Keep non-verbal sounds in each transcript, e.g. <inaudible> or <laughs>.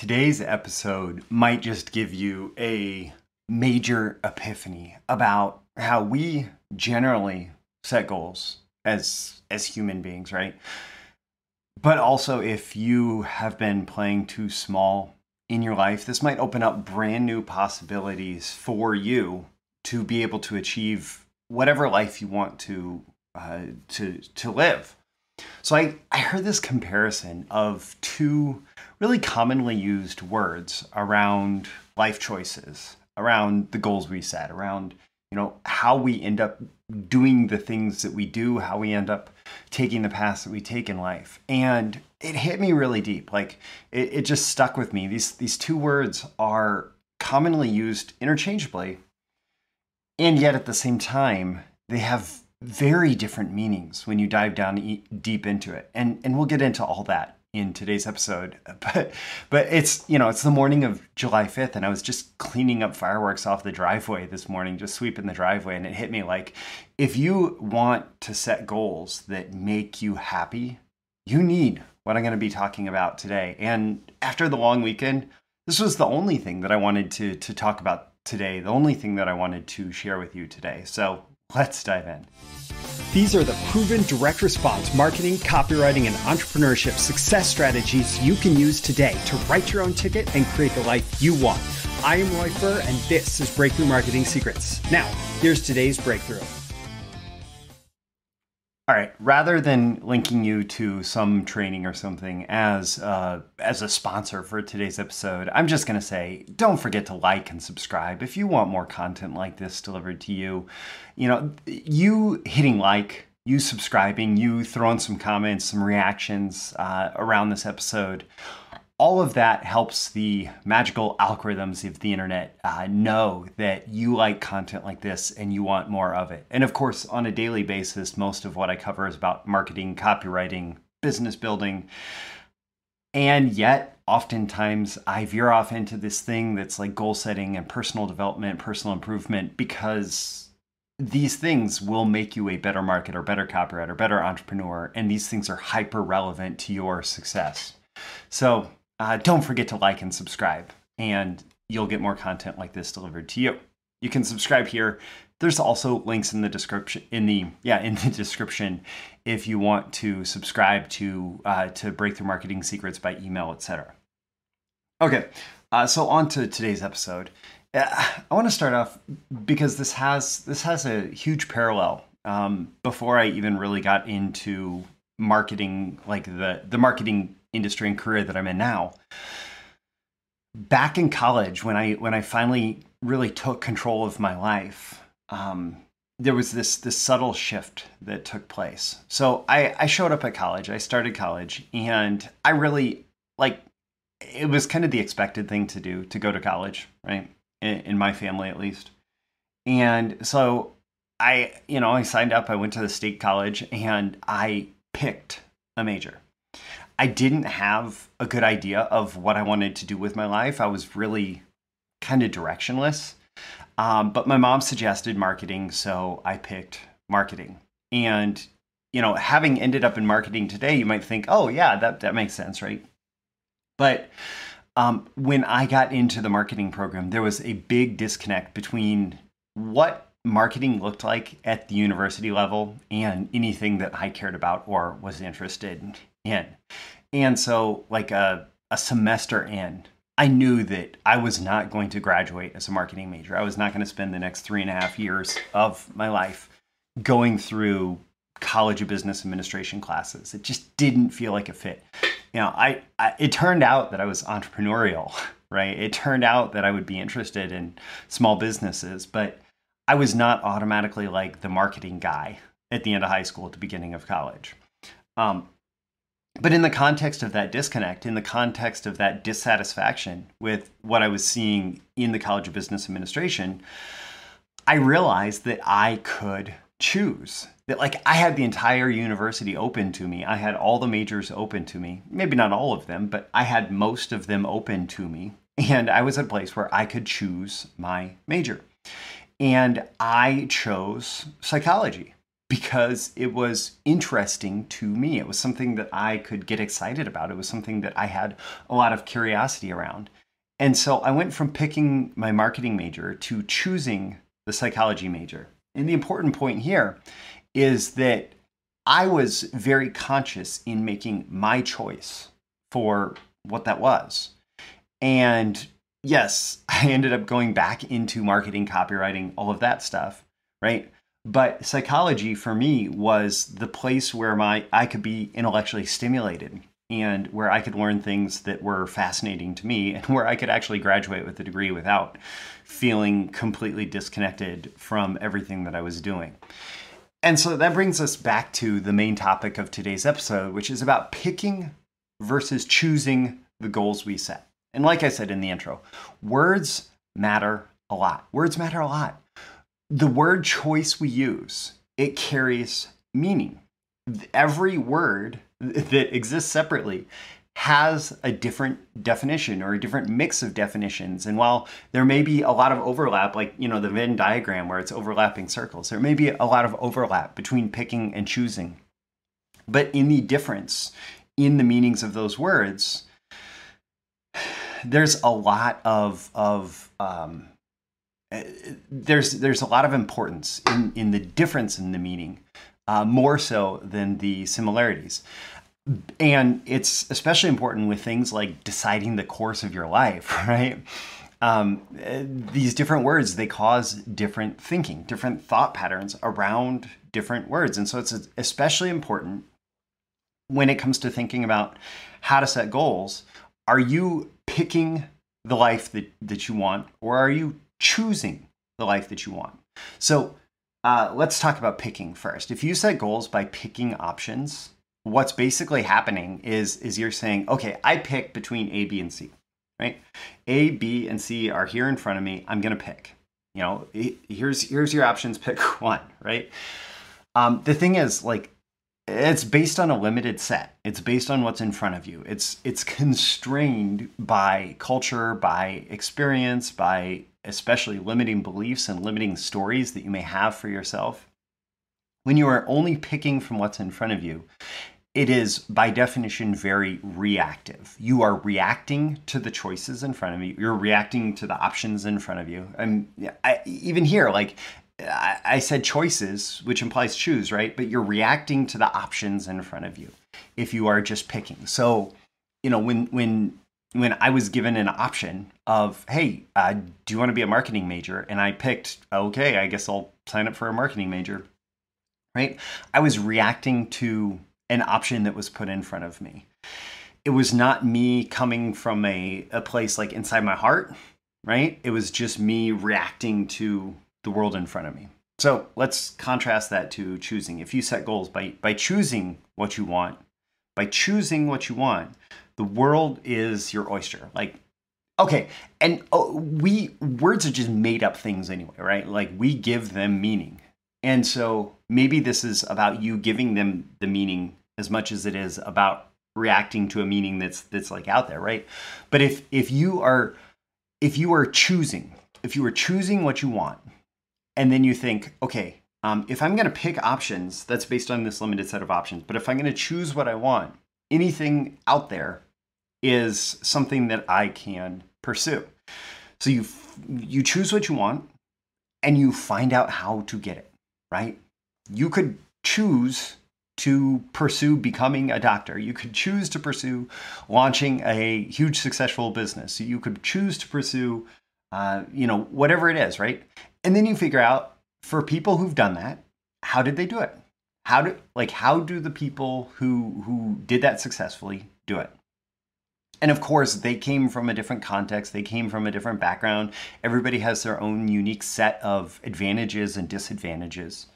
Today's episode might just give you a major epiphany about how we generally set goals as as human beings, right? But also if you have been playing too small in your life, this might open up brand new possibilities for you to be able to achieve whatever life you want to uh, to to live. So I, I heard this comparison of two really commonly used words around life choices, around the goals we set, around you know how we end up doing the things that we do, how we end up taking the paths that we take in life. And it hit me really deep. Like it, it just stuck with me. These these two words are commonly used interchangeably, and yet at the same time, they have very different meanings when you dive down deep into it. And and we'll get into all that in today's episode. <laughs> But but it's you know it's the morning of July 5th, and I was just cleaning up fireworks off the driveway this morning, just sweeping the driveway, and it hit me like if you want to set goals that make you happy, you need what I'm going to be talking about today. And after the long weekend, this was the only thing that I wanted to to talk about today, the only thing that I wanted to share with you today. So let's dive in. These are the proven direct response marketing, copywriting, and entrepreneurship success strategies you can use today to write your own ticket and create the life you want. I am Roy Furr, and this is Breakthrough Marketing Secrets. Now, here's today's breakthrough. All right. Rather than linking you to some training or something as uh, as a sponsor for today's episode, I'm just gonna say, don't forget to like and subscribe if you want more content like this delivered to you. You know, you hitting like, you subscribing, you throwing some comments, some reactions uh, around this episode all of that helps the magical algorithms of the internet uh, know that you like content like this and you want more of it. And of course, on a daily basis, most of what I cover is about marketing, copywriting, business building. And yet, oftentimes, I veer off into this thing that's like goal setting and personal development, personal improvement, because these things will make you a better marketer, better copywriter, better entrepreneur. And these things are hyper relevant to your success. So, uh, don't forget to like and subscribe, and you'll get more content like this delivered to you. You can subscribe here. There's also links in the description in the yeah in the <laughs> description if you want to subscribe to uh, to Breakthrough Marketing Secrets by email, etc. Okay, uh, so on to today's episode. Uh, I want to start off because this has this has a huge parallel. Um, before I even really got into marketing, like the the marketing industry and career that I'm in now. Back in college, when I when I finally really took control of my life, um, there was this this subtle shift that took place. So I, I showed up at college. I started college, and I really like it was kind of the expected thing to do to go to college, right? In, in my family, at least. And so I, you know, I signed up. I went to the state college, and I picked a major. I didn't have a good idea of what I wanted to do with my life. I was really kind of directionless. Um, but my mom suggested marketing, so I picked marketing. And, you know, having ended up in marketing today, you might think, oh, yeah, that, that makes sense, right? But um, when I got into the marketing program, there was a big disconnect between what marketing looked like at the university level and anything that I cared about or was interested in. And so, like a, a semester in, I knew that I was not going to graduate as a marketing major. I was not going to spend the next three and a half years of my life going through college of business administration classes. It just didn't feel like a fit. You know, I, I it turned out that I was entrepreneurial, <laughs> right? It turned out that I would be interested in small businesses, but I was not automatically like the marketing guy at the end of high school at the beginning of college. Um, but in the context of that disconnect, in the context of that dissatisfaction with what I was seeing in the College of Business Administration, I realized that I could choose. That, like, I had the entire university open to me. I had all the majors open to me. Maybe not all of them, but I had most of them open to me. And I was at a place where I could choose my major. And I chose psychology because it was interesting to me. It was something that I could get excited about. It was something that I had a lot of curiosity around. And so I went from picking my marketing major to choosing the psychology major. And the important point here is that I was very conscious in making my choice for what that was. And yes, <laughs> I ended up going back into marketing, copywriting, all of that stuff, right? But psychology for me was the place where my I could be intellectually stimulated and where I could learn things that were fascinating to me <laughs> and where I could actually graduate with a degree without feeling completely disconnected from everything that I was doing. And so that brings us back to the main topic of today's episode, which is about picking versus choosing the goals we set. And like I said in the intro, words matter a lot. Words matter a lot the word choice we use, it carries meaning. Every word that exists separately has a different definition or a different mix of definitions. And while there may be a lot of overlap, like, you know, the Venn diagram where it's overlapping circles, there may be a lot of overlap between picking and choosing. But in the difference in the meanings of those words, there's a lot of, of um, there's there's a lot of importance in in the difference in the meaning, uh, more so than the similarities. And it's especially important with things like deciding the course of your life, <laughs> right? Um, these different words they cause different thinking, different thought patterns around different words, and so it's especially important when it comes to thinking about how to set goals. Are you picking the life that, that you want, or are you choosing the life that you want. So uh, let's talk about picking first. If you set goals by picking options, what's basically happening is is you're saying, okay, I pick between A, B, and C, right? A, B, and C are here in front of me. I'm gonna pick. You know, here's here's your options. <laughs> Pick one, right? Um, the thing is, like, it's based on a limited set. It's based on what's in front of you. It's it's constrained by culture, by experience, by especially limiting beliefs and limiting stories that you may have for yourself. When you are only picking from what's in front of you, it is by definition very reactive. You are reacting to the choices in front of you. You're reacting to the options in front of you. And I, even here, like I said choices, which implies choose, right? But you're reacting to the options in front of you if you are just picking. So, you know, when when when I was given an option of, hey, uh, do you want to be a marketing major? And I picked, okay, I guess I'll sign up for a marketing major, right? I was reacting to an option that was put in front of me. It was not me coming from a, a place like inside my heart, right? It was just me reacting to the world in front of me. So let's contrast that to choosing. If you set goals by, by choosing what you want, by choosing what you want, the world is your oyster. Like, okay, and oh, we words are just made up things anyway, right? Like we give them meaning, and so maybe this is about you giving them the meaning as much as it is about reacting to a meaning that's that's like out there, right? But if if you are if you are choosing, if you are choosing what you want, and then you think, okay, um, if I'm going to pick options, that's based on this limited set of options. But if I'm going to choose what I want, anything out there is something that I can pursue. So you you choose what you want, and you find out how to get it. Right? You could choose to pursue becoming a doctor. You could choose to pursue launching a huge successful business. You could choose to pursue, uh, you know, whatever it is, right? And then you figure out for people who've done that, how did they do it? How do like how do the people who who did that successfully do it? And of course, they came from a different context, they came from a different background. Everybody has their own unique set of advantages and disadvantages.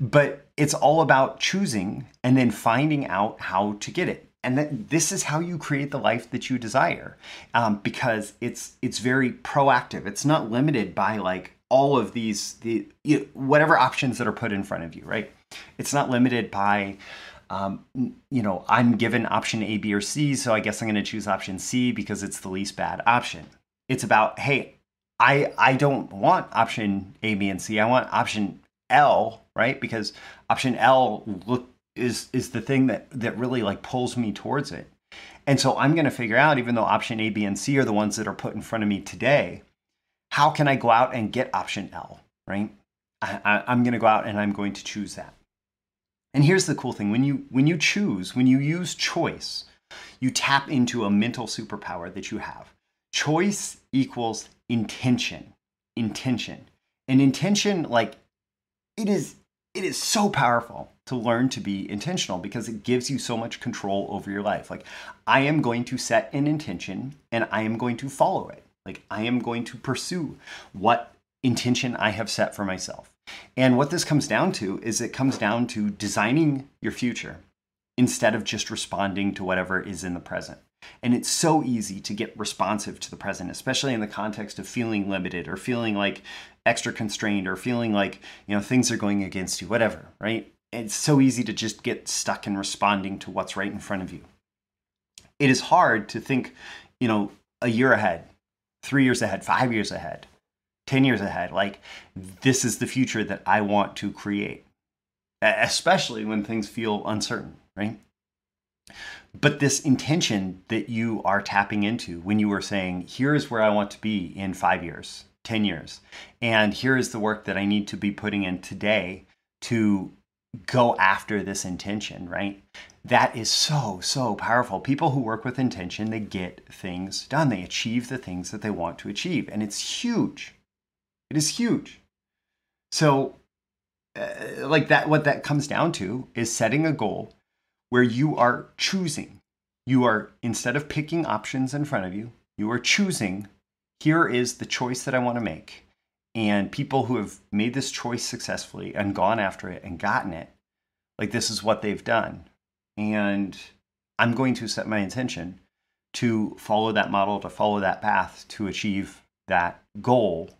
But it's all about choosing and then finding out how to get it and that this is how you create the life that you desire um, because it's it's very proactive it's not limited by like all of these the you know, whatever options that are put in front of you right it's not limited by um, you know i'm given option a b or c so i guess i'm going to choose option c because it's the least bad option it's about hey i i don't want option a b and c i want option L, right? Because option L look is is the thing that that really like pulls me towards it. And so I'm going to figure out, even though option A, B, and C are the ones that are put in front of me today, how can I go out and get option L, right? I, am going to go out and I'm going to choose that. And here's the cool thing: when you when you choose, when you use choice, you tap into a mental superpower that you have. Choice equals intention, intention, and intention like it is it is so powerful to learn to be intentional because it gives you so much control over your life. Like, I am going to set an intention and I am going to follow it. Like, I am going to pursue what intention I have set for myself. And what this comes down to is it comes down to designing your future instead of just responding to whatever is in the present. And it's so easy to get responsive to the present, especially in the context of feeling limited or feeling like extra constrained or feeling like, you know, things are going against you, whatever, right? It's so easy to just get stuck in responding to what's right in front of you. It is hard to think, you know, a year ahead, three years ahead, five years ahead, 10 years ahead. Like, this is the future that I want to create, especially when things feel uncertain, right? But this intention that you are tapping into when you are saying, here's where I want to be in five years, 10 years, and here is the work that I need to be putting in today to go after this intention, right? That is so, so powerful. People who work with intention, they get things done. They achieve the things that they want to achieve. And it's huge. It is huge. So, uh, like that, what that comes down to is setting a goal where you are choosing. You are, instead of picking options in front of you, you are choosing here is the choice that I want to make. And people who have made this choice successfully and gone after it and gotten it, like this is what they've done. And I'm going to set my intention to follow that model, to follow that path, to achieve that goal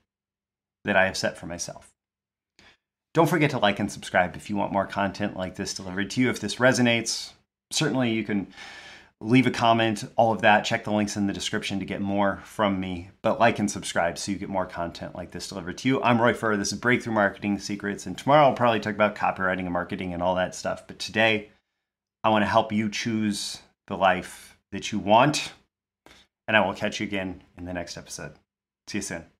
that I have set for myself. Don't forget to like and subscribe if you want more content like this delivered to you. If this resonates, certainly you can leave a comment, all of that. Check the links in the description to get more from me. But like and subscribe so you get more content like this delivered to you. I'm Roy Furr. This is Breakthrough Marketing Secrets. And tomorrow I'll probably talk about copywriting and marketing and all that stuff. But today I want to help you choose the life that you want. And I will catch you again in the next episode. See you soon.